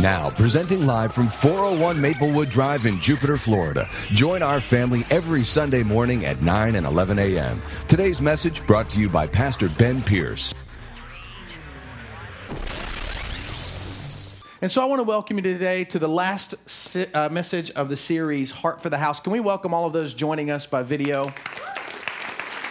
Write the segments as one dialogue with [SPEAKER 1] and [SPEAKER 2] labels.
[SPEAKER 1] Now, presenting live from 401 Maplewood Drive in Jupiter, Florida. Join our family every Sunday morning at 9 and 11 a.m. Today's message brought to you by Pastor Ben Pierce.
[SPEAKER 2] And so I want to welcome you today to the last uh, message of the series, Heart for the House. Can we welcome all of those joining us by video?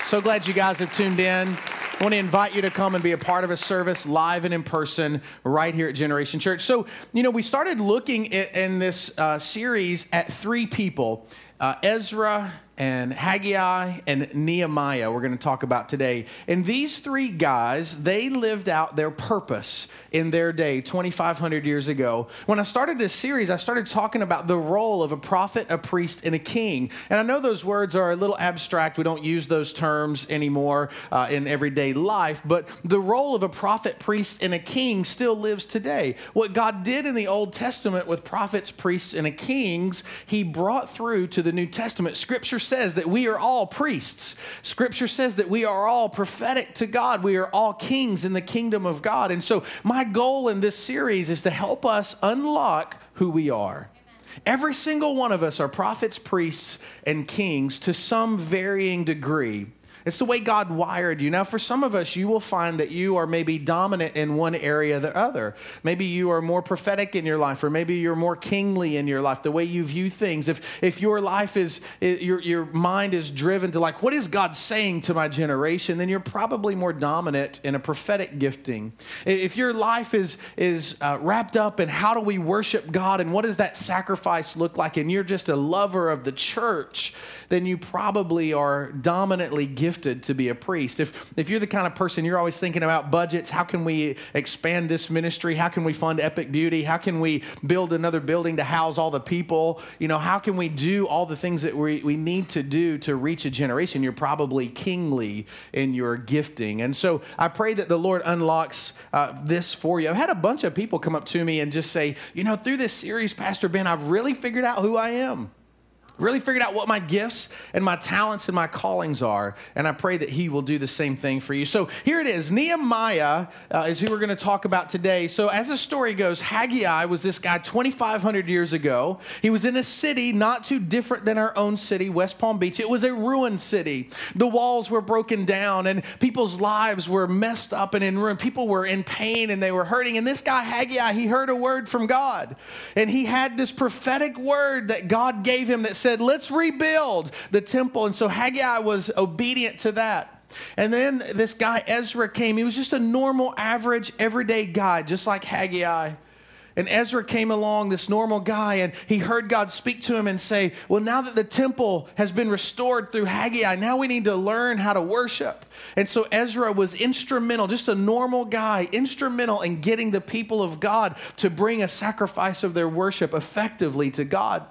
[SPEAKER 2] So glad you guys have tuned in. I want to invite you to come and be a part of a service live and in person right here at Generation Church. So, you know, we started looking in this uh, series at three people uh, Ezra, and Haggai and Nehemiah, we're going to talk about today. And these three guys, they lived out their purpose in their day 2,500 years ago. When I started this series, I started talking about the role of a prophet, a priest, and a king. And I know those words are a little abstract. We don't use those terms anymore uh, in everyday life, but the role of a prophet, priest, and a king still lives today. What God did in the Old Testament with prophets, priests, and kings, he brought through to the New Testament. Scripture says that we are all priests. Scripture says that we are all prophetic to God. We are all kings in the kingdom of God. And so, my goal in this series is to help us unlock who we are. Every single one of us are prophets, priests, and kings to some varying degree. It's the way God wired you. Now, for some of us, you will find that you are maybe dominant in one area or the other. Maybe you are more prophetic in your life, or maybe you're more kingly in your life, the way you view things. If, if your life is, your, your mind is driven to like, what is God saying to my generation, then you're probably more dominant in a prophetic gifting. If your life is, is uh, wrapped up in how do we worship God and what does that sacrifice look like, and you're just a lover of the church, then you probably are dominantly gifted to be a priest. If, if you're the kind of person you're always thinking about budgets, how can we expand this ministry? How can we fund Epic Beauty? How can we build another building to house all the people? You know, how can we do all the things that we, we need to do to reach a generation? You're probably kingly in your gifting. And so I pray that the Lord unlocks uh, this for you. I've had a bunch of people come up to me and just say, you know, through this series, Pastor Ben, I've really figured out who I am really figured out what my gifts and my talents and my callings are. And I pray that He will do the same thing for you. So here it is Nehemiah uh, is who we're going to talk about today. So, as the story goes, Haggai was this guy 2,500 years ago. He was in a city not too different than our own city, West Palm Beach. It was a ruined city. The walls were broken down and people's lives were messed up and in ruin. People were in pain and they were hurting. And this guy, Haggai, he heard a word from God. And he had this prophetic word that God gave him that said, said, Let's rebuild the temple. And so Haggai was obedient to that. And then this guy, Ezra, came. He was just a normal, average, everyday guy, just like Haggai. And Ezra came along, this normal guy, and he heard God speak to him and say, Well, now that the temple has been restored through Haggai, now we need to learn how to worship. And so Ezra was instrumental, just a normal guy, instrumental in getting the people of God to bring a sacrifice of their worship effectively to God.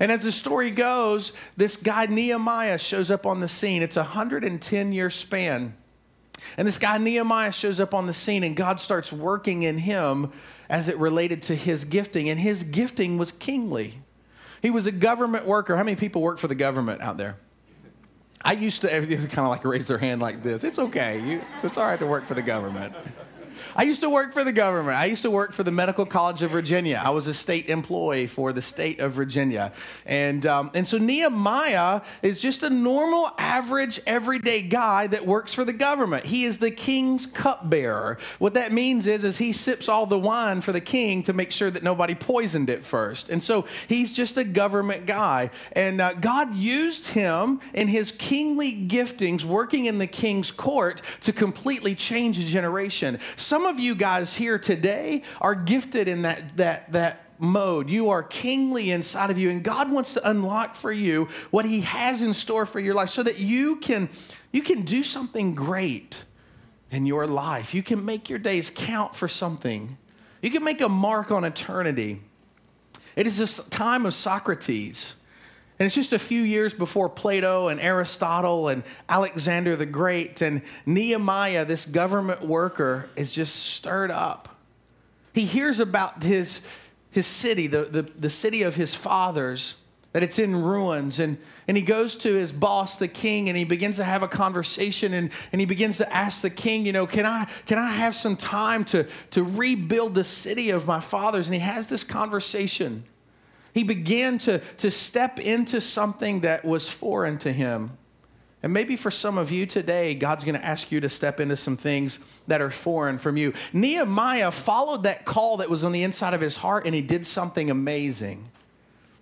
[SPEAKER 2] And as the story goes, this guy Nehemiah shows up on the scene. It's a 110 year span. And this guy Nehemiah shows up on the scene, and God starts working in him as it related to his gifting. And his gifting was kingly. He was a government worker. How many people work for the government out there? I used to kind of like raise their hand like this. It's okay. You, it's all right to work for the government. I used to work for the government. I used to work for the Medical College of Virginia. I was a state employee for the state of Virginia. And, um, and so Nehemiah is just a normal, average, everyday guy that works for the government. He is the king's cupbearer. What that means is, is he sips all the wine for the king to make sure that nobody poisoned it first. And so he's just a government guy. And uh, God used him in his kingly giftings, working in the king's court, to completely change a generation. Some some of you guys here today are gifted in that, that, that mode. You are kingly inside of you, and God wants to unlock for you what He has in store for your life so that you can, you can do something great in your life. You can make your days count for something, you can make a mark on eternity. It is this time of Socrates. And it's just a few years before Plato and Aristotle and Alexander the Great and Nehemiah, this government worker, is just stirred up. He hears about his, his city, the, the, the city of his fathers, that it's in ruins. And, and he goes to his boss, the king, and he begins to have a conversation and, and he begins to ask the king, you know, can I, can I have some time to, to rebuild the city of my fathers? And he has this conversation. He began to, to step into something that was foreign to him. And maybe for some of you today, God's going to ask you to step into some things that are foreign from you. Nehemiah followed that call that was on the inside of his heart and he did something amazing.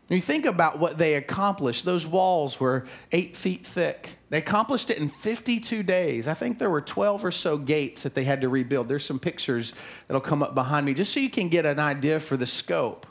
[SPEAKER 2] When you think about what they accomplished, those walls were eight feet thick. They accomplished it in 52 days. I think there were 12 or so gates that they had to rebuild. There's some pictures that'll come up behind me just so you can get an idea for the scope.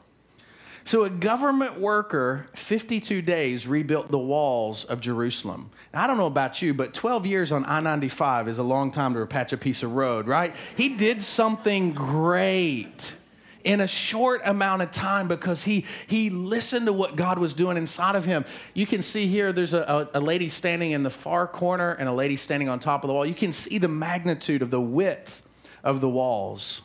[SPEAKER 2] So, a government worker, 52 days, rebuilt the walls of Jerusalem. Now, I don't know about you, but 12 years on I 95 is a long time to patch a piece of road, right? He did something great in a short amount of time because he, he listened to what God was doing inside of him. You can see here there's a, a, a lady standing in the far corner and a lady standing on top of the wall. You can see the magnitude of the width of the walls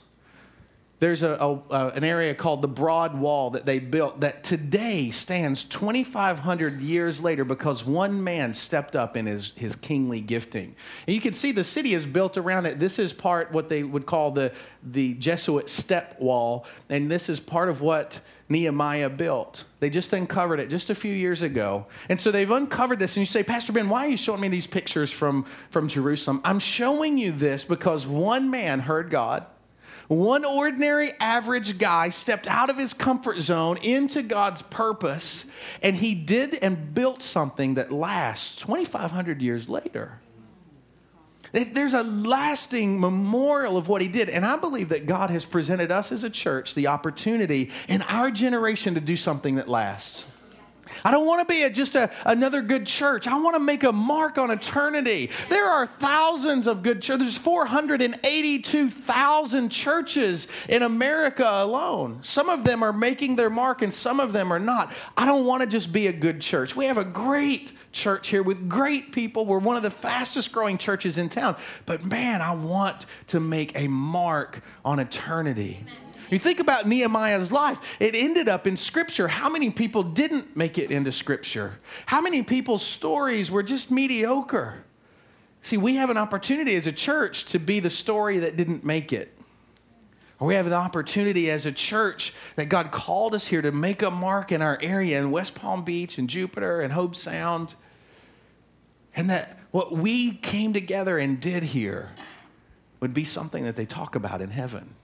[SPEAKER 2] there's a, a, an area called the Broad Wall that they built that today stands 2,500 years later because one man stepped up in his, his kingly gifting. And you can see the city is built around it. This is part what they would call the, the Jebusite step wall, and this is part of what Nehemiah built. They just uncovered it just a few years ago. And so they've uncovered this, and you say, Pastor Ben, why are you showing me these pictures from, from Jerusalem? I'm showing you this because one man heard God one ordinary average guy stepped out of his comfort zone into God's purpose, and he did and built something that lasts 2,500 years later. There's a lasting memorial of what he did. And I believe that God has presented us as a church the opportunity in our generation to do something that lasts. I don't want to be a, just a, another good church. I want to make a mark on eternity. There are thousands of good churches. There's 482,000 churches in America alone. Some of them are making their mark and some of them are not. I don't want to just be a good church. We have a great church here with great people. We're one of the fastest growing churches in town. But man, I want to make a mark on eternity. Amen. You think about Nehemiah's life, it ended up in Scripture. How many people didn't make it into Scripture? How many people's stories were just mediocre? See, we have an opportunity as a church to be the story that didn't make it. Or we have the opportunity as a church that God called us here to make a mark in our area in West Palm Beach and Jupiter and Hobe Sound. And that what we came together and did here would be something that they talk about in heaven.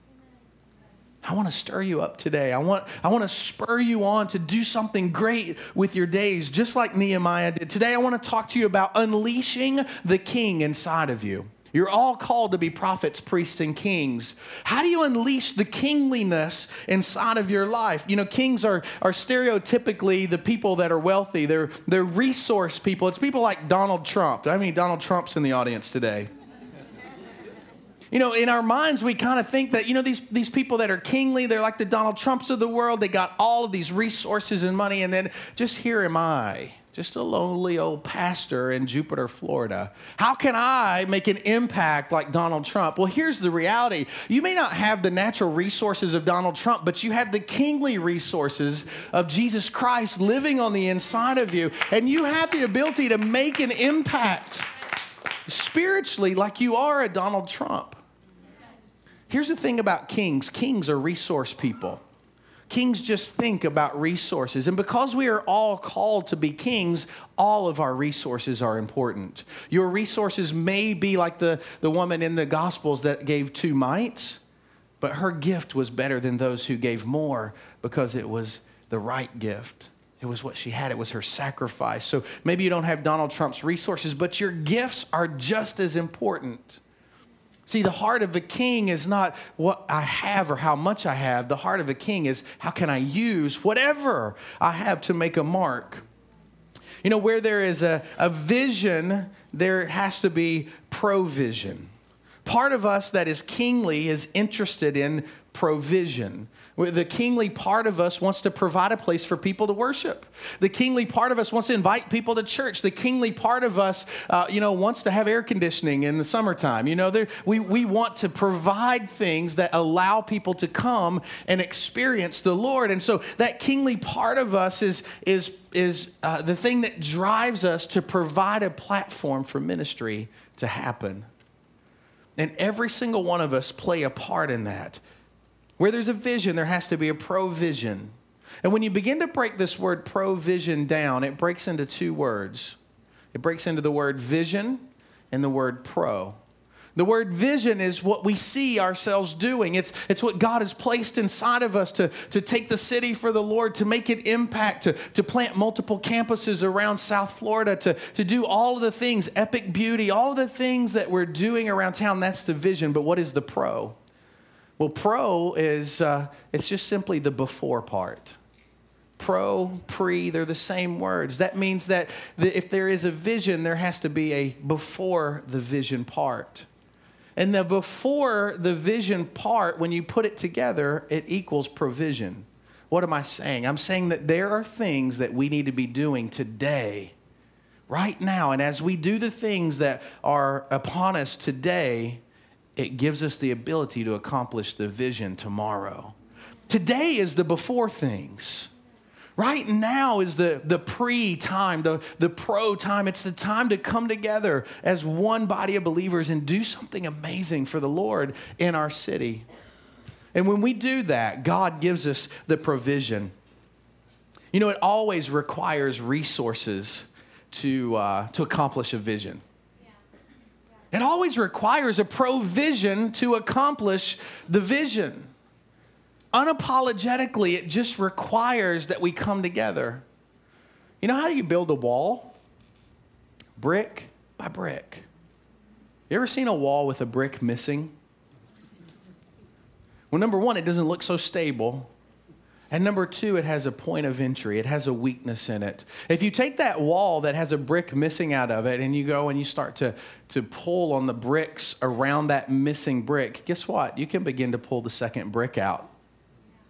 [SPEAKER 2] I want to stir you up today. I want, I want to spur you on to do something great with your days, just like Nehemiah did. Today, I want to talk to you about unleashing the king inside of you. You're all called to be prophets, priests, and kings. How do you unleash the kingliness inside of your life? You know, kings are, are stereotypically the people that are wealthy, they're, they're resource people. It's people like Donald Trump. I mean, Donald Trump's in the audience today. You know, in our minds, we kind of think that, you know, these, these people that are kingly, they're like the Donald Trumps of the world. They got all of these resources and money. And then just here am I, just a lonely old pastor in Jupiter, Florida. How can I make an impact like Donald Trump? Well, here's the reality you may not have the natural resources of Donald Trump, but you have the kingly resources of Jesus Christ living on the inside of you. And you have the ability to make an impact spiritually like you are a Donald Trump. Here's the thing about kings kings are resource people. Kings just think about resources. And because we are all called to be kings, all of our resources are important. Your resources may be like the, the woman in the Gospels that gave two mites, but her gift was better than those who gave more because it was the right gift. It was what she had, it was her sacrifice. So maybe you don't have Donald Trump's resources, but your gifts are just as important. See, the heart of a king is not what I have or how much I have. The heart of a king is how can I use whatever I have to make a mark. You know, where there is a, a vision, there has to be provision. Part of us that is kingly is interested in provision. The kingly part of us wants to provide a place for people to worship. The kingly part of us wants to invite people to church. The kingly part of us, uh, you know, wants to have air conditioning in the summertime. You know, there, we, we want to provide things that allow people to come and experience the Lord. And so that kingly part of us is, is, is uh, the thing that drives us to provide a platform for ministry to happen. And every single one of us play a part in that. Where there's a vision, there has to be a provision. And when you begin to break this word provision down, it breaks into two words it breaks into the word vision and the word pro. The word vision is what we see ourselves doing. It's, it's what God has placed inside of us to, to take the city for the Lord, to make it impact, to, to plant multiple campuses around South Florida, to, to do all of the things, epic beauty, all of the things that we're doing around town. That's the vision. But what is the pro? Well, pro is uh, it's just simply the before part. Pro, pre, they're the same words. That means that the, if there is a vision, there has to be a before the vision part. And the before the vision part, when you put it together, it equals provision. What am I saying? I'm saying that there are things that we need to be doing today, right now. And as we do the things that are upon us today, it gives us the ability to accomplish the vision tomorrow. Today is the before things. Right now is the, the pre time, the, the pro time. It's the time to come together as one body of believers and do something amazing for the Lord in our city. And when we do that, God gives us the provision. You know, it always requires resources to, uh, to accomplish a vision. It always requires a provision to accomplish the vision unapologetically, it just requires that we come together. You know how do you build a wall? Brick by brick. You ever seen a wall with a brick missing? Well, number one, it doesn't look so stable. And number two, it has a point of entry. It has a weakness in it. If you take that wall that has a brick missing out of it and you go and you start to, to pull on the bricks around that missing brick, guess what? You can begin to pull the second brick out.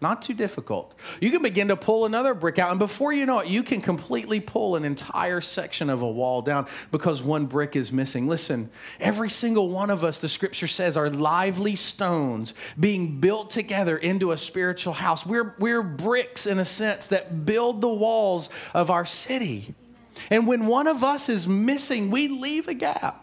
[SPEAKER 2] Not too difficult. You can begin to pull another brick out, and before you know it, you can completely pull an entire section of a wall down because one brick is missing. Listen, every single one of us, the scripture says, are lively stones being built together into a spiritual house. We're, we're bricks, in a sense, that build the walls of our city. And when one of us is missing, we leave a gap.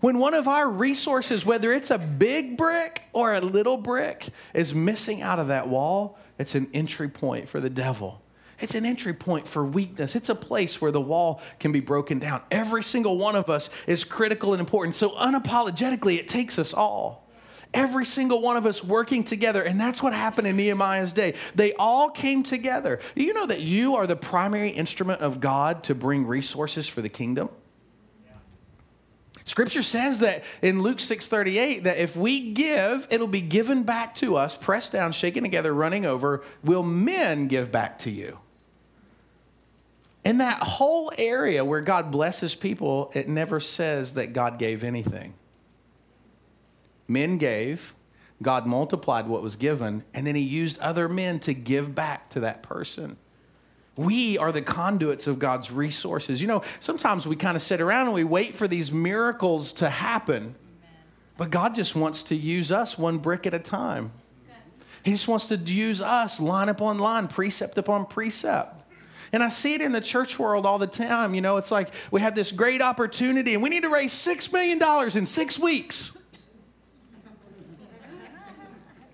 [SPEAKER 2] When one of our resources, whether it's a big brick or a little brick, is missing out of that wall, it's an entry point for the devil. It's an entry point for weakness. It's a place where the wall can be broken down. Every single one of us is critical and important. So, unapologetically, it takes us all. Every single one of us working together. And that's what happened in Nehemiah's day. They all came together. You know that you are the primary instrument of God to bring resources for the kingdom? Scripture says that in Luke 6:38 that if we give, it'll be given back to us, pressed down, shaken together, running over, will men give back to you. In that whole area where God blesses people, it never says that God gave anything. Men gave, God multiplied what was given, and then he used other men to give back to that person. We are the conduits of God's resources. You know, sometimes we kind of sit around and we wait for these miracles to happen, but God just wants to use us one brick at a time. He just wants to use us line upon line, precept upon precept. And I see it in the church world all the time. You know, it's like we have this great opportunity and we need to raise $6 million in six weeks.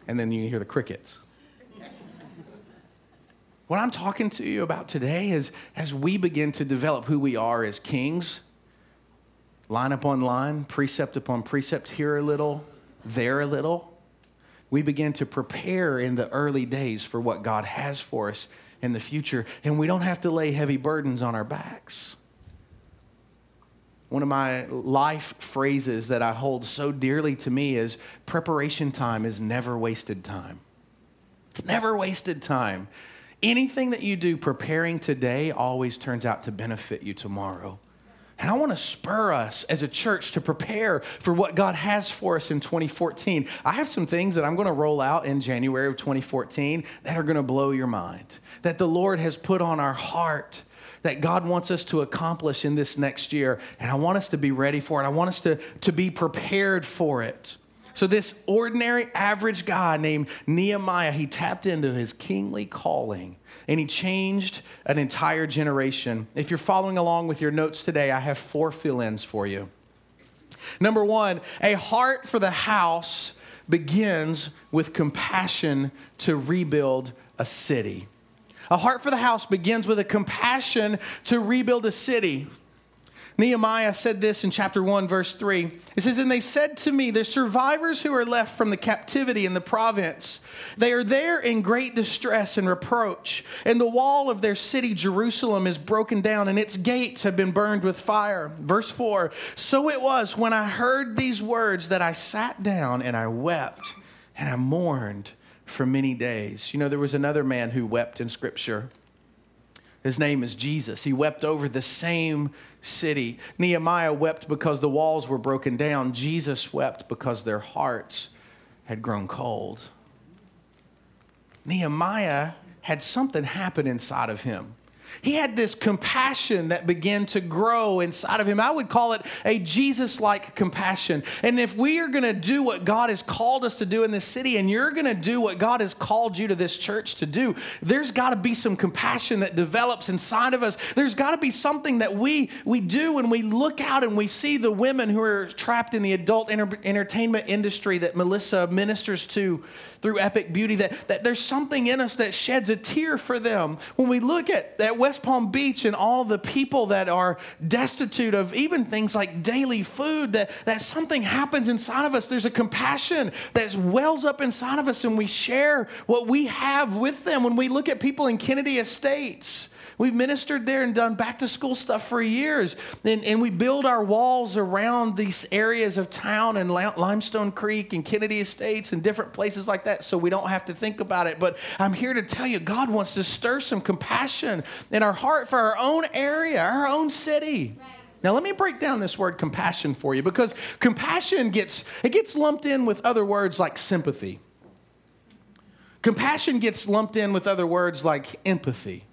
[SPEAKER 2] And then you hear the crickets. What I'm talking to you about today is as we begin to develop who we are as kings, line upon line, precept upon precept, here a little, there a little, we begin to prepare in the early days for what God has for us in the future, and we don't have to lay heavy burdens on our backs. One of my life phrases that I hold so dearly to me is preparation time is never wasted time. It's never wasted time anything that you do preparing today always turns out to benefit you tomorrow. And I want to spur us as a church to prepare for what God has for us in 2014. I have some things that I'm going to roll out in January of 2014 that are going to blow your mind, that the Lord has put on our heart that God wants us to accomplish in this next year. And I want us to be ready for it. I want us to, to be prepared for it. So, this ordinary, average guy named Nehemiah, he tapped into his kingly calling and he changed an entire generation. If you're following along with your notes today, I have four fill ins for you. Number one, a heart for the house begins with compassion to rebuild a city. A heart for the house begins with a compassion to rebuild a city. Nehemiah said this in chapter 1, verse 3. It says, And they said to me, The survivors who are left from the captivity in the province, they are there in great distress and reproach. And the wall of their city, Jerusalem, is broken down, and its gates have been burned with fire. Verse 4 So it was when I heard these words that I sat down and I wept and I mourned for many days. You know, there was another man who wept in Scripture. His name is Jesus. He wept over the same city. Nehemiah wept because the walls were broken down. Jesus wept because their hearts had grown cold. Nehemiah had something happen inside of him he had this compassion that began to grow inside of him. I would call it a Jesus like compassion. And if we are going to do what God has called us to do in this city, and you're going to do what God has called you to this church to do, there's got to be some compassion that develops inside of us. There's got to be something that we, we do when we look out and we see the women who are trapped in the adult enter- entertainment industry that Melissa ministers to through Epic Beauty, that, that there's something in us that sheds a tear for them. When we look at, at West Palm Beach and all the people that are destitute of even things like daily food, that, that something happens inside of us. There's a compassion that wells up inside of us, and we share what we have with them. When we look at people in Kennedy Estates, We've ministered there and done back to school stuff for years. And, and we build our walls around these areas of town and Limestone Creek and Kennedy Estates and different places like that so we don't have to think about it. But I'm here to tell you, God wants to stir some compassion in our heart for our own area, our own city. Now let me break down this word compassion for you because compassion gets it gets lumped in with other words like sympathy. Compassion gets lumped in with other words like empathy.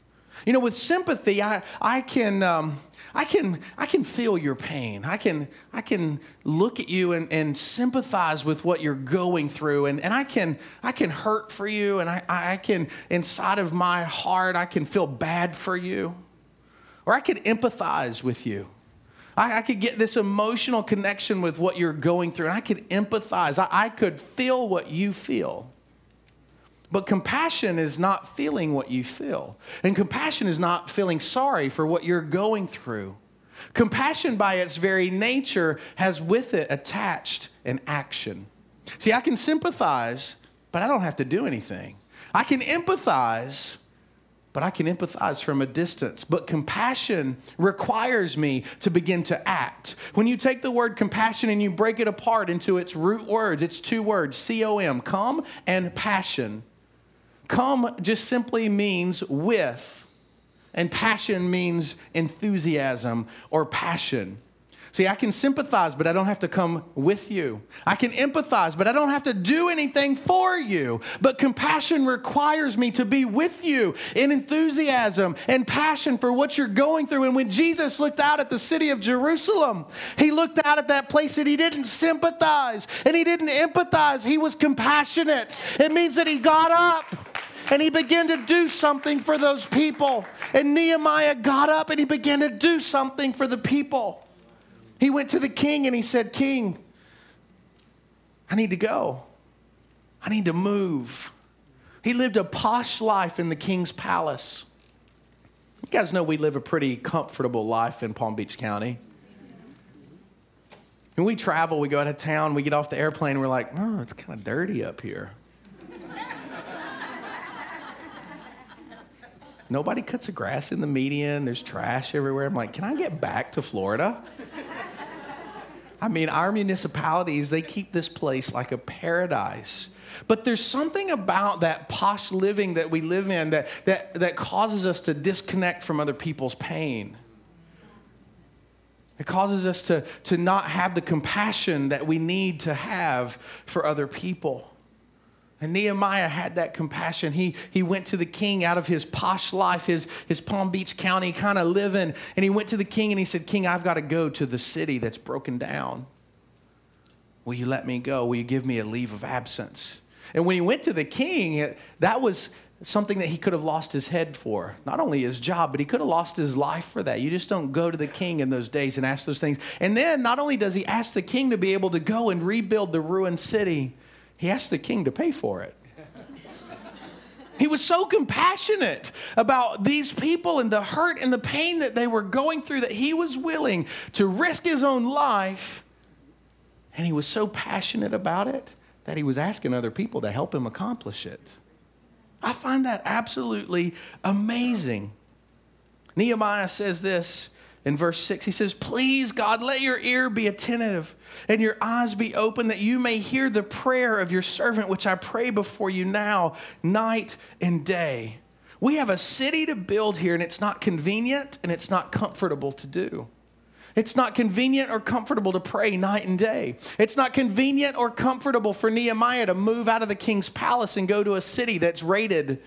[SPEAKER 2] You know, with sympathy, I, I can. Um, I can, I can feel your pain. I can, I can look at you and, and sympathize with what you're going through. And, and I, can, I can hurt for you. And I, I can, inside of my heart, I can feel bad for you. Or I can empathize with you. I, I could get this emotional connection with what you're going through. And I could empathize. I, I could feel what you feel. But compassion is not feeling what you feel. And compassion is not feeling sorry for what you're going through. Compassion, by its very nature, has with it attached an action. See, I can sympathize, but I don't have to do anything. I can empathize, but I can empathize from a distance. But compassion requires me to begin to act. When you take the word compassion and you break it apart into its root words, it's two words C O M, come and passion. Come just simply means with, and passion means enthusiasm or passion. See, I can sympathize, but I don't have to come with you. I can empathize, but I don't have to do anything for you. But compassion requires me to be with you in enthusiasm and passion for what you're going through. And when Jesus looked out at the city of Jerusalem, he looked out at that place and he didn't sympathize and he didn't empathize. He was compassionate. It means that he got up and he began to do something for those people. And Nehemiah got up and he began to do something for the people. He went to the king and he said, King, I need to go. I need to move. He lived a posh life in the king's palace. You guys know we live a pretty comfortable life in Palm Beach County. When we travel, we go out of town, we get off the airplane, we're like, oh, it's kind of dirty up here. Nobody cuts the grass in the median. There's trash everywhere. I'm like, can I get back to Florida? I mean, our municipalities, they keep this place like a paradise. But there's something about that posh living that we live in that, that, that causes us to disconnect from other people's pain. It causes us to, to not have the compassion that we need to have for other people. And Nehemiah had that compassion. He, he went to the king out of his posh life, his, his Palm Beach County kind of living, and he went to the king and he said, King, I've got to go to the city that's broken down. Will you let me go? Will you give me a leave of absence? And when he went to the king, that was something that he could have lost his head for. Not only his job, but he could have lost his life for that. You just don't go to the king in those days and ask those things. And then not only does he ask the king to be able to go and rebuild the ruined city, he asked the king to pay for it. He was so compassionate about these people and the hurt and the pain that they were going through that he was willing to risk his own life. And he was so passionate about it that he was asking other people to help him accomplish it. I find that absolutely amazing. Nehemiah says this in verse 6. He says, Please, God, let your ear be attentive and your eyes be open that you may hear the prayer of your servant, which I pray before you now, night and day. We have a city to build here, and it's not convenient and it's not comfortable to do. It's not convenient or comfortable to pray night and day. It's not convenient or comfortable for Nehemiah to move out of the king's palace and go to a city that's raided,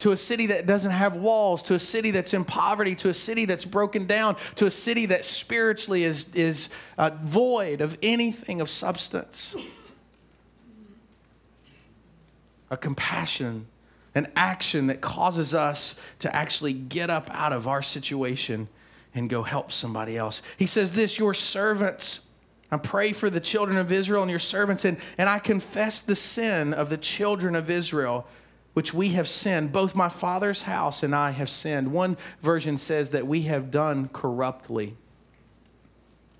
[SPEAKER 2] to a city that doesn't have walls, to a city that's in poverty, to a city that's broken down, to a city that spiritually is, is uh, void of anything of substance. A compassion, an action that causes us to actually get up out of our situation and go help somebody else. He says this, your servants, I pray for the children of Israel and your servants, and, and I confess the sin of the children of Israel, which we have sinned. Both my father's house and I have sinned. One version says that we have done corruptly.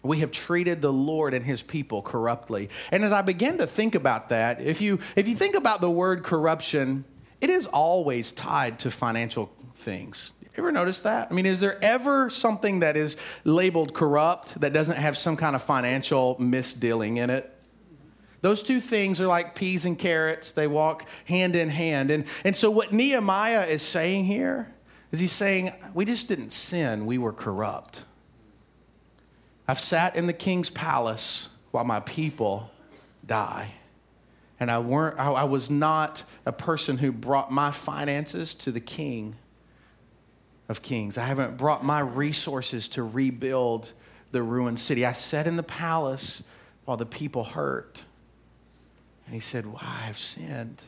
[SPEAKER 2] We have treated the Lord and his people corruptly. And as I begin to think about that, if you, if you think about the word corruption, it is always tied to financial things. Ever notice that? I mean, is there ever something that is labeled corrupt that doesn't have some kind of financial misdealing in it? Those two things are like peas and carrots. They walk hand in hand. And, and so, what Nehemiah is saying here is he's saying, We just didn't sin, we were corrupt. I've sat in the king's palace while my people die. And I, weren't, I, I was not a person who brought my finances to the king of kings. I haven't brought my resources to rebuild the ruined city. I sat in the palace while the people hurt. And he said, well, I have sinned.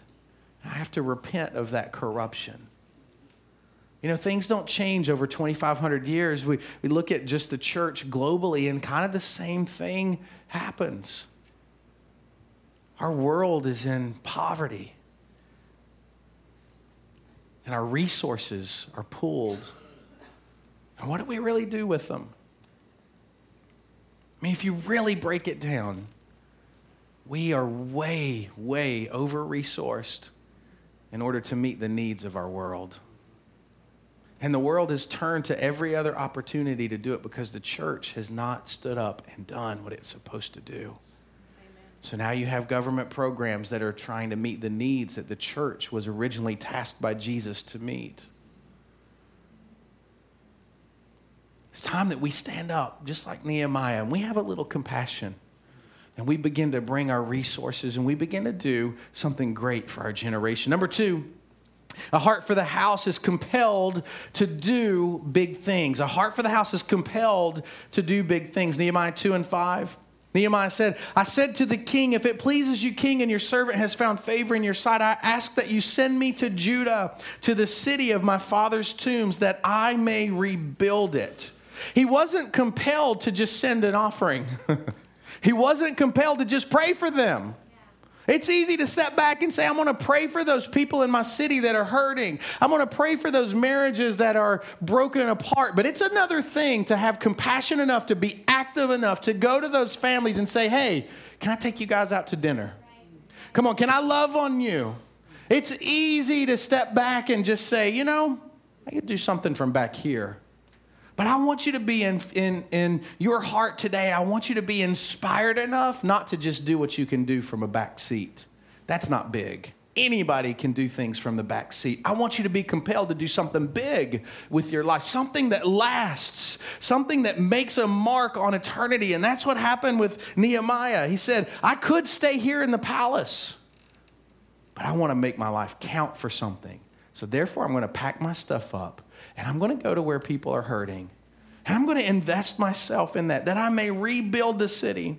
[SPEAKER 2] I have to repent of that corruption. You know, things don't change over 2,500 years. We, we look at just the church globally, and kind of the same thing happens. Our world is in poverty and our resources are pooled. And what do we really do with them? I mean, if you really break it down, we are way, way over resourced in order to meet the needs of our world. And the world has turned to every other opportunity to do it because the church has not stood up and done what it's supposed to do. So now you have government programs that are trying to meet the needs that the church was originally tasked by Jesus to meet. It's time that we stand up, just like Nehemiah, and we have a little compassion. And we begin to bring our resources and we begin to do something great for our generation. Number two, a heart for the house is compelled to do big things. A heart for the house is compelled to do big things. Nehemiah 2 and 5. Nehemiah said, I said to the king, If it pleases you, king, and your servant has found favor in your sight, I ask that you send me to Judah, to the city of my father's tombs, that I may rebuild it. He wasn't compelled to just send an offering, he wasn't compelled to just pray for them. It's easy to step back and say, I'm going to pray for those people in my city that are hurting. I'm going to pray for those marriages that are broken apart. But it's another thing to have compassion enough to be active enough to go to those families and say, hey, can I take you guys out to dinner? Come on, can I love on you? It's easy to step back and just say, you know, I could do something from back here. But I want you to be in, in, in your heart today, I want you to be inspired enough not to just do what you can do from a back seat. That's not big. Anybody can do things from the back seat. I want you to be compelled to do something big with your life, something that lasts, something that makes a mark on eternity. And that's what happened with Nehemiah. He said, I could stay here in the palace, but I want to make my life count for something. So therefore, I'm going to pack my stuff up and I'm going to go to where people are hurting. And I'm going to invest myself in that, that I may rebuild the city.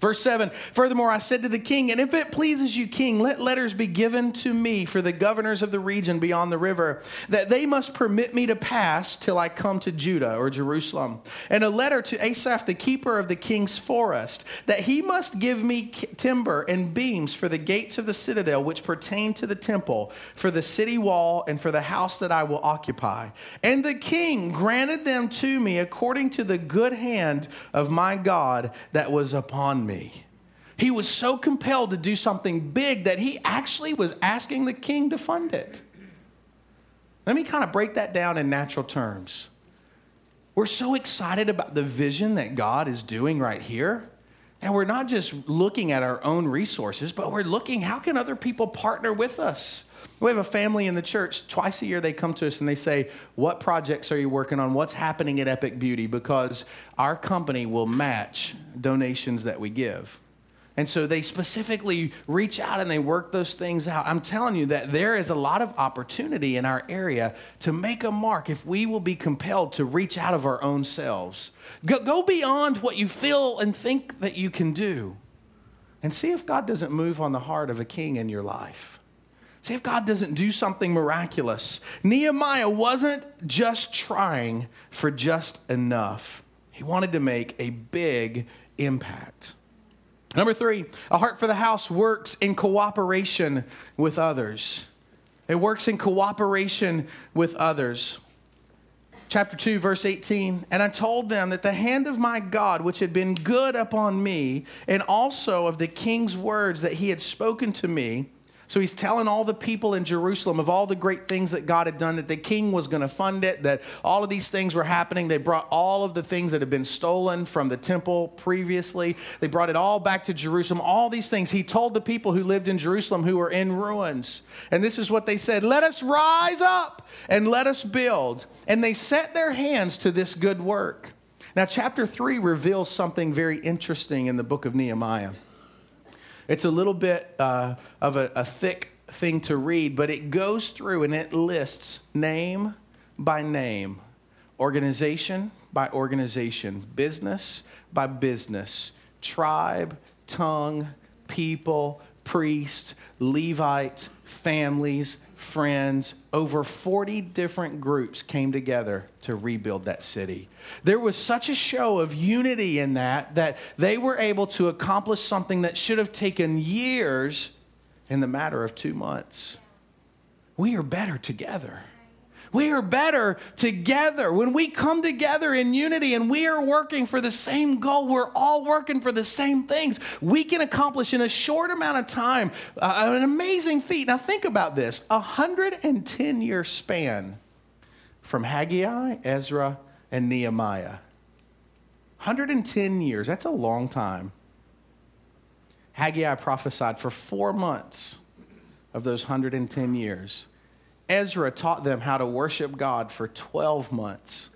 [SPEAKER 2] Verse 7 Furthermore, I said to the king, And if it pleases you, king, let letters be given to me for the governors of the region beyond the river, that they must permit me to pass till I come to Judah or Jerusalem. And a letter to Asaph, the keeper of the king's forest, that he must give me timber and beams for the gates of the citadel, which pertain to the temple, for the city wall, and for the house that I will occupy. And the king granted them to me according to the good hand of my God that was upon me me. He was so compelled to do something big that he actually was asking the king to fund it. Let me kind of break that down in natural terms. We're so excited about the vision that God is doing right here. And we're not just looking at our own resources, but we're looking how can other people partner with us? We have a family in the church. Twice a year, they come to us and they say, What projects are you working on? What's happening at Epic Beauty? Because our company will match donations that we give. And so they specifically reach out and they work those things out. I'm telling you that there is a lot of opportunity in our area to make a mark if we will be compelled to reach out of our own selves. Go, go beyond what you feel and think that you can do and see if God doesn't move on the heart of a king in your life. See if God doesn't do something miraculous. Nehemiah wasn't just trying for just enough, he wanted to make a big impact. Number three, a heart for the house works in cooperation with others. It works in cooperation with others. Chapter 2, verse 18. And I told them that the hand of my God, which had been good upon me, and also of the king's words that he had spoken to me, so he's telling all the people in Jerusalem of all the great things that God had done, that the king was going to fund it, that all of these things were happening. They brought all of the things that had been stolen from the temple previously, they brought it all back to Jerusalem. All these things. He told the people who lived in Jerusalem who were in ruins. And this is what they said Let us rise up and let us build. And they set their hands to this good work. Now, chapter 3 reveals something very interesting in the book of Nehemiah. It's a little bit uh, of a, a thick thing to read, but it goes through and it lists name by name, organization by organization, business by business, tribe, tongue, people, priest, Levite, families, friends, over 40 different groups came together to rebuild that city. There was such a show of unity in that that they were able to accomplish something that should have taken years in the matter of two months. We are better together. We are better together. When we come together in unity and we are working for the same goal, we're all working for the same things. We can accomplish in a short amount of time uh, an amazing feat. Now, think about this a 110 year span from Haggai, Ezra, and Nehemiah. 110 years, that's a long time. Haggai prophesied for four months of those 110 years. Ezra taught them how to worship God for 12 months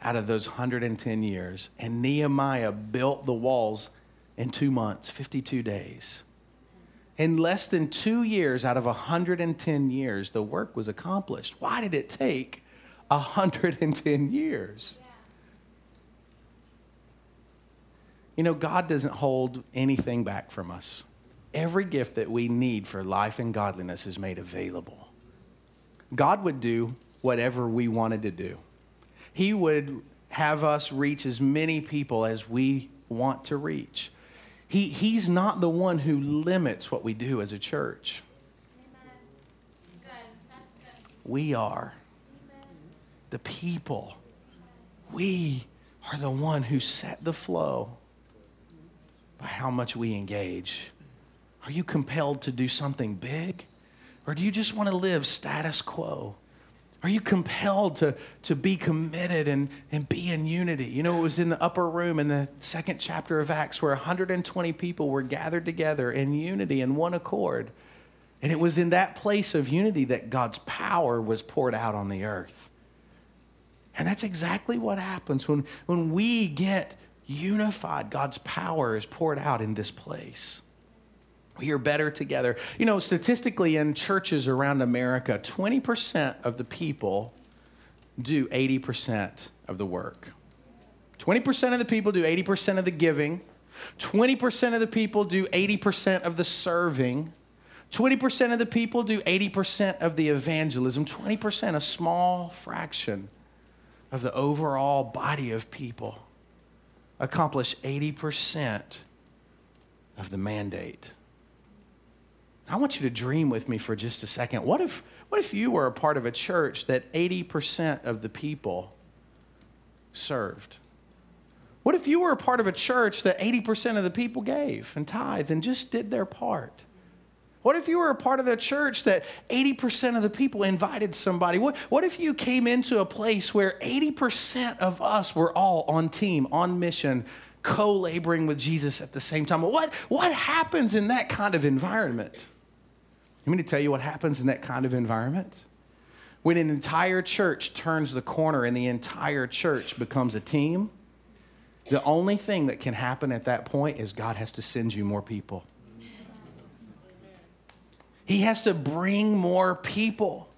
[SPEAKER 2] out of those 110 years. And Nehemiah built the walls in two months, 52 days. In less than two years out of 110 years, the work was accomplished. Why did it take 110 years? You know, God doesn't hold anything back from us. Every gift that we need for life and godliness is made available. God would do whatever we wanted to do. He would have us reach as many people as we want to reach. He, he's not the one who limits what we do as a church. Good. Good. We are the people. We are the one who set the flow by how much we engage. Are you compelled to do something big? Or do you just want to live status quo? Are you compelled to, to be committed and, and be in unity? You know, it was in the upper room in the second chapter of Acts where 120 people were gathered together in unity and one accord. And it was in that place of unity that God's power was poured out on the earth. And that's exactly what happens when, when we get unified. God's power is poured out in this place. We are better together. You know, statistically, in churches around America, 20% of the people do 80% of the work. 20% of the people do 80% of the giving. 20% of the people do 80% of the serving. 20% of the people do 80% of the evangelism. 20%, a small fraction of the overall body of people, accomplish 80% of the mandate. I want you to dream with me for just a second. What if, what if you were a part of a church that 80% of the people served? What if you were a part of a church that 80% of the people gave and tithed and just did their part? What if you were a part of the church that 80% of the people invited somebody? What, what if you came into a place where 80% of us were all on team, on mission, co laboring with Jesus at the same time? What, what happens in that kind of environment? Let me tell you what happens in that kind of environment. When an entire church turns the corner and the entire church becomes a team, the only thing that can happen at that point is God has to send you more people. He has to bring more people.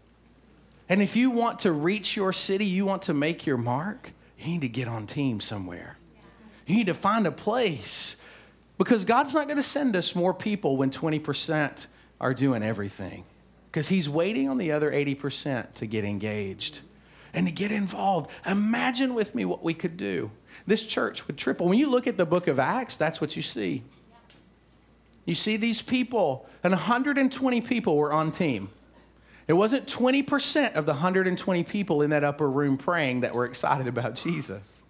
[SPEAKER 2] And if you want to reach your city, you want to make your mark, you need to get on team somewhere. You need to find a place because God's not going to send us more people when 20% are doing everything because He's waiting on the other 80% to get engaged and to get involved. Imagine with me what we could do. This church would triple. When you look at the book of Acts, that's what you see. You see these people, and 120 people were on team. It wasn't 20% of the 120 people in that upper room praying that were excited about Jesus.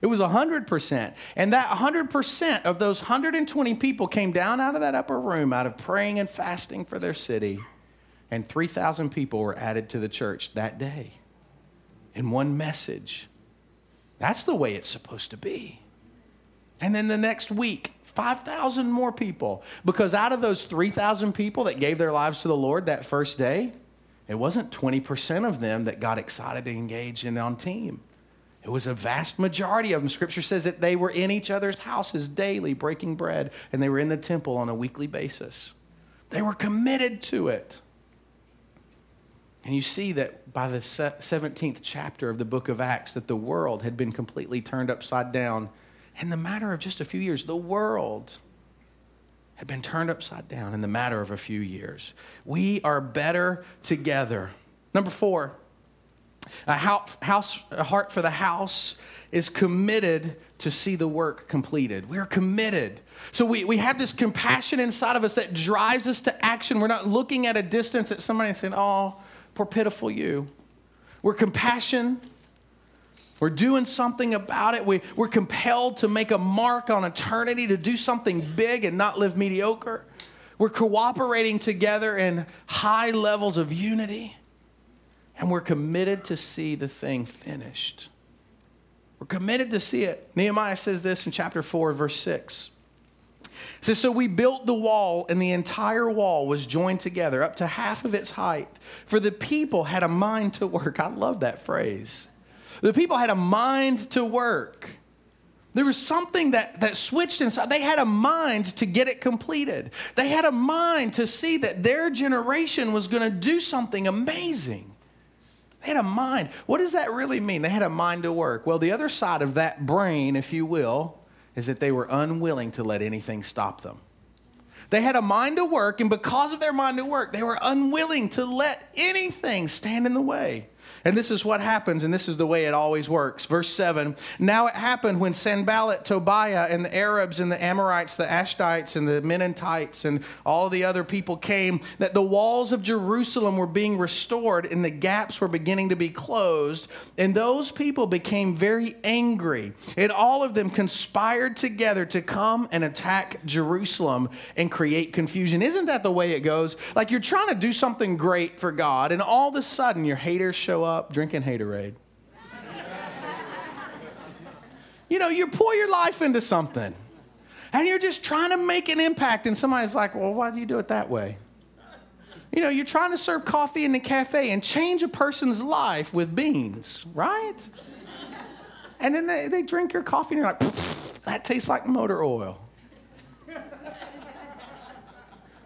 [SPEAKER 2] It was 100%. And that 100% of those 120 people came down out of that upper room out of praying and fasting for their city. And 3,000 people were added to the church that day in one message. That's the way it's supposed to be. And then the next week, 5,000 more people. Because out of those 3,000 people that gave their lives to the Lord that first day, it wasn't 20% of them that got excited to engage in on team. It was a vast majority of them. Scripture says that they were in each other's houses daily, breaking bread, and they were in the temple on a weekly basis. They were committed to it. And you see that by the 17th chapter of the book of Acts, that the world had been completely turned upside down. In the matter of just a few years, the world had been turned upside down in the matter of a few years. We are better together. Number four, a, house, a heart for the house is committed to see the work completed. We're committed. So we, we have this compassion inside of us that drives us to action. We're not looking at a distance at somebody and saying, oh, Poor pitiful you. We're compassion. We're doing something about it. We, we're compelled to make a mark on eternity, to do something big and not live mediocre. We're cooperating together in high levels of unity. And we're committed to see the thing finished. We're committed to see it. Nehemiah says this in chapter 4, verse 6. It says, So we built the wall, and the entire wall was joined together up to half of its height. For the people had a mind to work. I love that phrase. The people had a mind to work. There was something that, that switched inside. They had a mind to get it completed. They had a mind to see that their generation was going to do something amazing. They had a mind. What does that really mean? They had a mind to work. Well, the other side of that brain, if you will, is that they were unwilling to let anything stop them. They had a mind to work, and because of their mind to work, they were unwilling to let anything stand in the way. And this is what happens, and this is the way it always works. Verse 7 Now it happened when Sanballat, Tobiah, and the Arabs, and the Amorites, the Ashdodites, and the Mennonites, and all the other people came, that the walls of Jerusalem were being restored, and the gaps were beginning to be closed. And those people became very angry, and all of them conspired together to come and attack Jerusalem and create confusion. Isn't that the way it goes? Like you're trying to do something great for God, and all of a sudden your haters show up up drinking haterade. you know, you pour your life into something and you're just trying to make an impact, and somebody's like, well, why do you do it that way? You know, you're trying to serve coffee in the cafe and change a person's life with beans, right? And then they, they drink your coffee and you're like, that tastes like motor oil.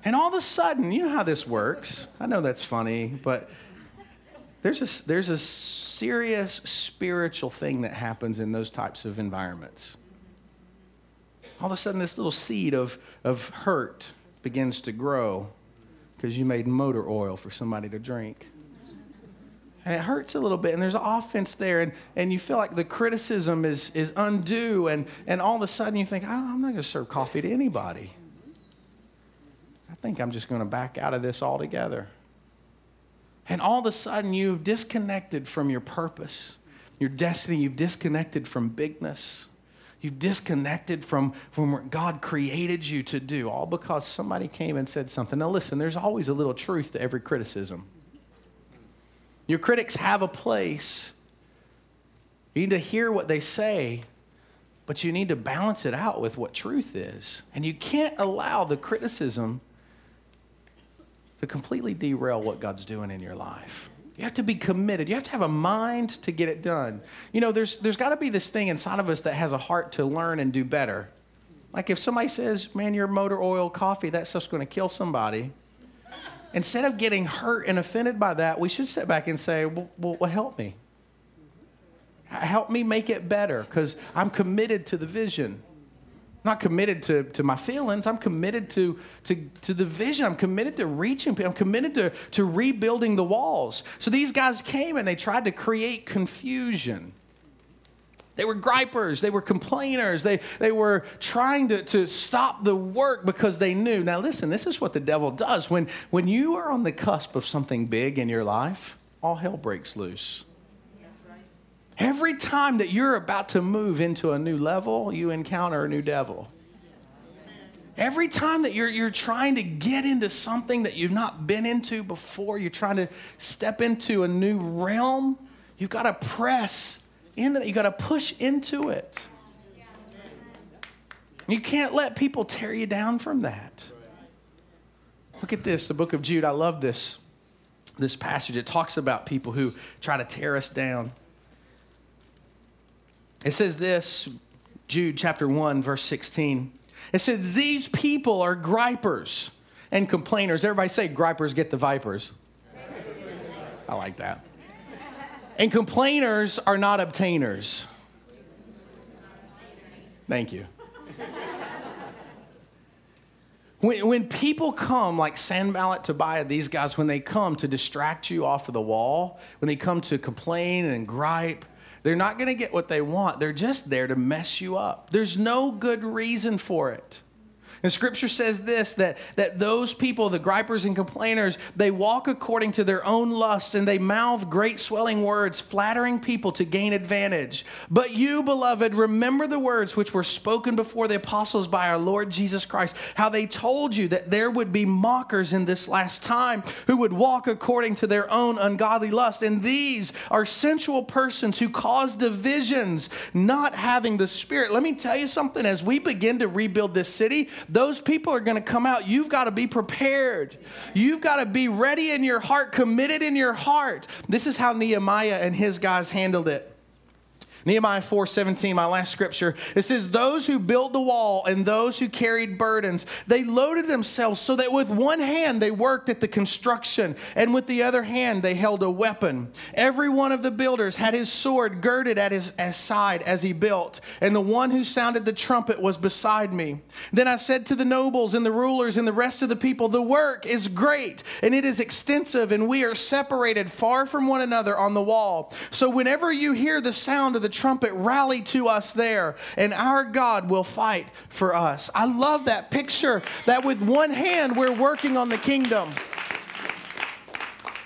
[SPEAKER 2] And all of a sudden, you know how this works. I know that's funny, but there's a, there's a serious spiritual thing that happens in those types of environments. All of a sudden, this little seed of, of hurt begins to grow because you made motor oil for somebody to drink. And it hurts a little bit, and there's an offense there, and, and you feel like the criticism is, is undue, and, and all of a sudden you think, oh, I'm not going to serve coffee to anybody. I think I'm just going to back out of this altogether. And all of a sudden, you've disconnected from your purpose, your destiny, you've disconnected from bigness. You've disconnected from, from what God created you to do, all because somebody came and said something. Now, listen, there's always a little truth to every criticism. Your critics have a place. You need to hear what they say, but you need to balance it out with what truth is. And you can't allow the criticism to completely derail what God's doing in your life. You have to be committed. You have to have a mind to get it done. You know, there's, there's got to be this thing inside of us that has a heart to learn and do better. Like if somebody says, man, your motor oil coffee, that stuff's going to kill somebody. Instead of getting hurt and offended by that, we should sit back and say, well, well, well help me. Help me make it better because I'm committed to the vision not committed to, to my feelings. I'm committed to, to, to the vision. I'm committed to reaching people. I'm committed to, to rebuilding the walls. So these guys came and they tried to create confusion. They were gripers, they were complainers, they, they were trying to, to stop the work because they knew. Now, listen, this is what the devil does. When, when you are on the cusp of something big in your life, all hell breaks loose. Every time that you're about to move into a new level, you encounter a new devil. Every time that you're, you're trying to get into something that you've not been into before, you're trying to step into a new realm, you've got to press into that. You've got to push into it. You can't let people tear you down from that. Look at this, the book of Jude. I love this, this passage. It talks about people who try to tear us down. It says this, Jude chapter 1, verse 16. It says, These people are gripers and complainers. Everybody say, gripers get the vipers. I like that. And complainers are not obtainers. Thank you. When, when people come, like Sanballat, Tobiah, these guys, when they come to distract you off of the wall, when they come to complain and gripe, they're not going to get what they want. They're just there to mess you up. There's no good reason for it. And scripture says this that, that those people, the gripers and complainers, they walk according to their own lusts and they mouth great swelling words, flattering people to gain advantage. But you, beloved, remember the words which were spoken before the apostles by our Lord Jesus Christ, how they told you that there would be mockers in this last time who would walk according to their own ungodly lust. And these are sensual persons who cause divisions, not having the Spirit. Let me tell you something as we begin to rebuild this city, those people are going to come out. You've got to be prepared. You've got to be ready in your heart, committed in your heart. This is how Nehemiah and his guys handled it. Nehemiah 4:17, my last scripture. It says, "Those who built the wall and those who carried burdens, they loaded themselves so that with one hand they worked at the construction, and with the other hand they held a weapon. Every one of the builders had his sword girded at his, his side as he built, and the one who sounded the trumpet was beside me. Then I said to the nobles and the rulers and the rest of the people, "The work is great, and it is extensive, and we are separated far from one another on the wall. So whenever you hear the sound of the trumpet, rally to us there, and our God will fight for us. I love that picture that with one hand we're working on the kingdom,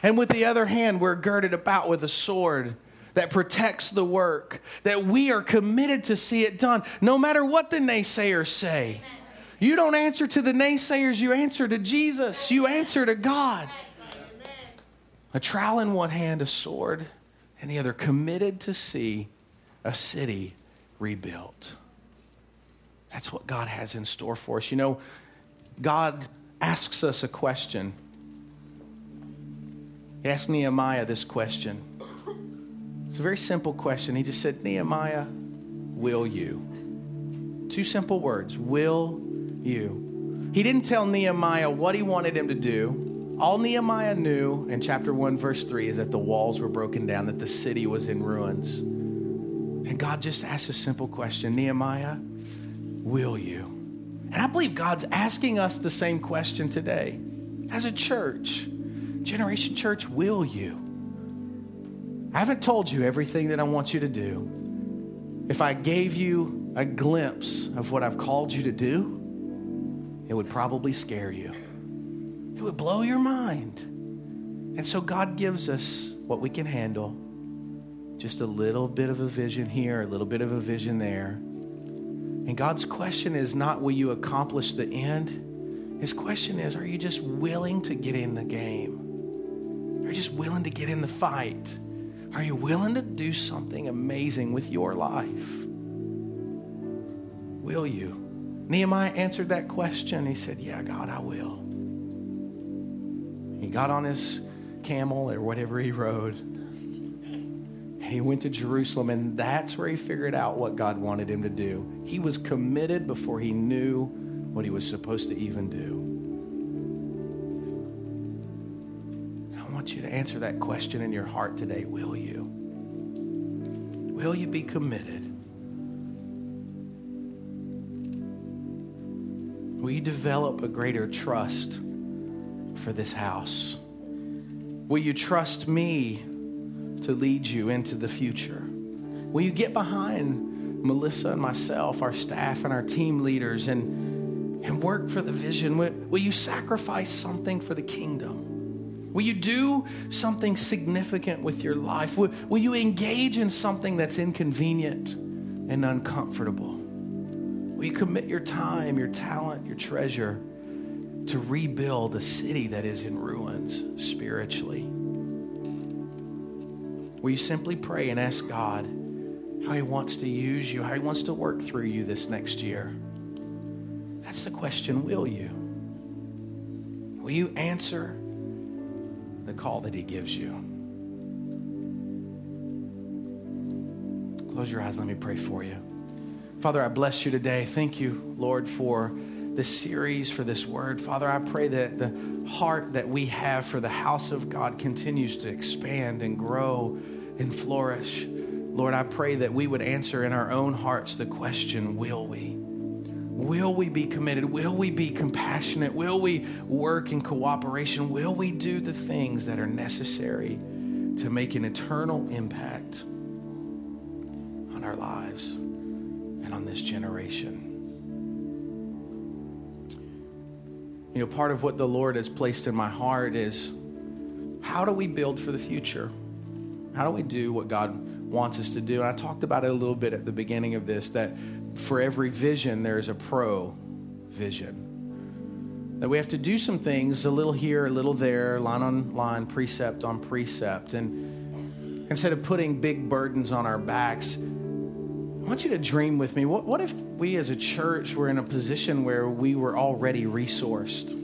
[SPEAKER 2] and with the other hand we're girded about with a sword that protects the work, that we are committed to see it done, no matter what the naysayers say. You don't answer to the naysayers, you answer to Jesus, you answer to God. A trowel in one hand, a sword and the other, committed to see a city rebuilt. That's what God has in store for us. You know, God asks us a question He asked Nehemiah this question. It's a very simple question. He just said, Nehemiah, will you? Two simple words Will you? He didn't tell Nehemiah what he wanted him to do. All Nehemiah knew in chapter 1, verse 3 is that the walls were broken down, that the city was in ruins. And God just asked a simple question Nehemiah, will you? And I believe God's asking us the same question today. As a church, Generation Church, will you? I haven't told you everything that I want you to do. If I gave you a glimpse of what I've called you to do, it would probably scare you. It would blow your mind. And so God gives us what we can handle just a little bit of a vision here, a little bit of a vision there. And God's question is not, will you accomplish the end? His question is, are you just willing to get in the game? Are you just willing to get in the fight? Are you willing to do something amazing with your life? Will you? Nehemiah answered that question. He said, Yeah, God, I will. He got on his camel or whatever he rode, and he went to Jerusalem, and that's where he figured out what God wanted him to do. He was committed before he knew what he was supposed to even do. I want you to answer that question in your heart today. Will you? Will you be committed? Will you develop a greater trust for this house? Will you trust me to lead you into the future? Will you get behind Melissa and myself, our staff and our team leaders, and, and work for the vision? Will, will you sacrifice something for the kingdom? Will you do something significant with your life? Will, will you engage in something that's inconvenient and uncomfortable? Will you commit your time, your talent, your treasure to rebuild a city that is in ruins spiritually? Will you simply pray and ask God how He wants to use you, how He wants to work through you this next year? That's the question, will you? Will you answer the call that He gives you? Close your eyes, let me pray for you. Father, I bless you today. Thank you, Lord, for this series, for this word. Father, I pray that the heart that we have for the house of God continues to expand and grow and flourish. Lord, I pray that we would answer in our own hearts the question will we? Will we be committed? Will we be compassionate? Will we work in cooperation? Will we do the things that are necessary to make an eternal impact on our lives? and on this generation. You know, part of what the Lord has placed in my heart is how do we build for the future? How do we do what God wants us to do? And I talked about it a little bit at the beginning of this that for every vision, there's a pro vision. That we have to do some things a little here, a little there, line on line, precept on precept. And instead of putting big burdens on our backs, want you to dream with me. What, what if we as a church were in a position where we were already resourced?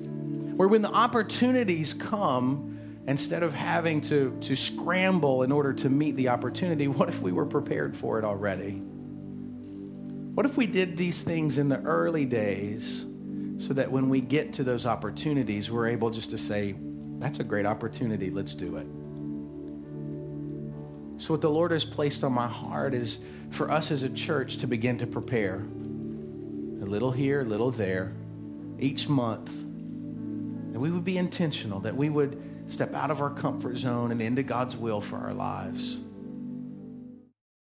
[SPEAKER 2] Where when the opportunities come, instead of having to, to scramble in order to meet the opportunity, what if we were prepared for it already? What if we did these things in the early days so that when we get to those opportunities, we're able just to say, that's a great opportunity, let's do it? So, what the Lord has placed on my heart is for us as a church to begin to prepare a little here, a little there, each month. And we would be intentional, that we would step out of our comfort zone and into God's will for our lives.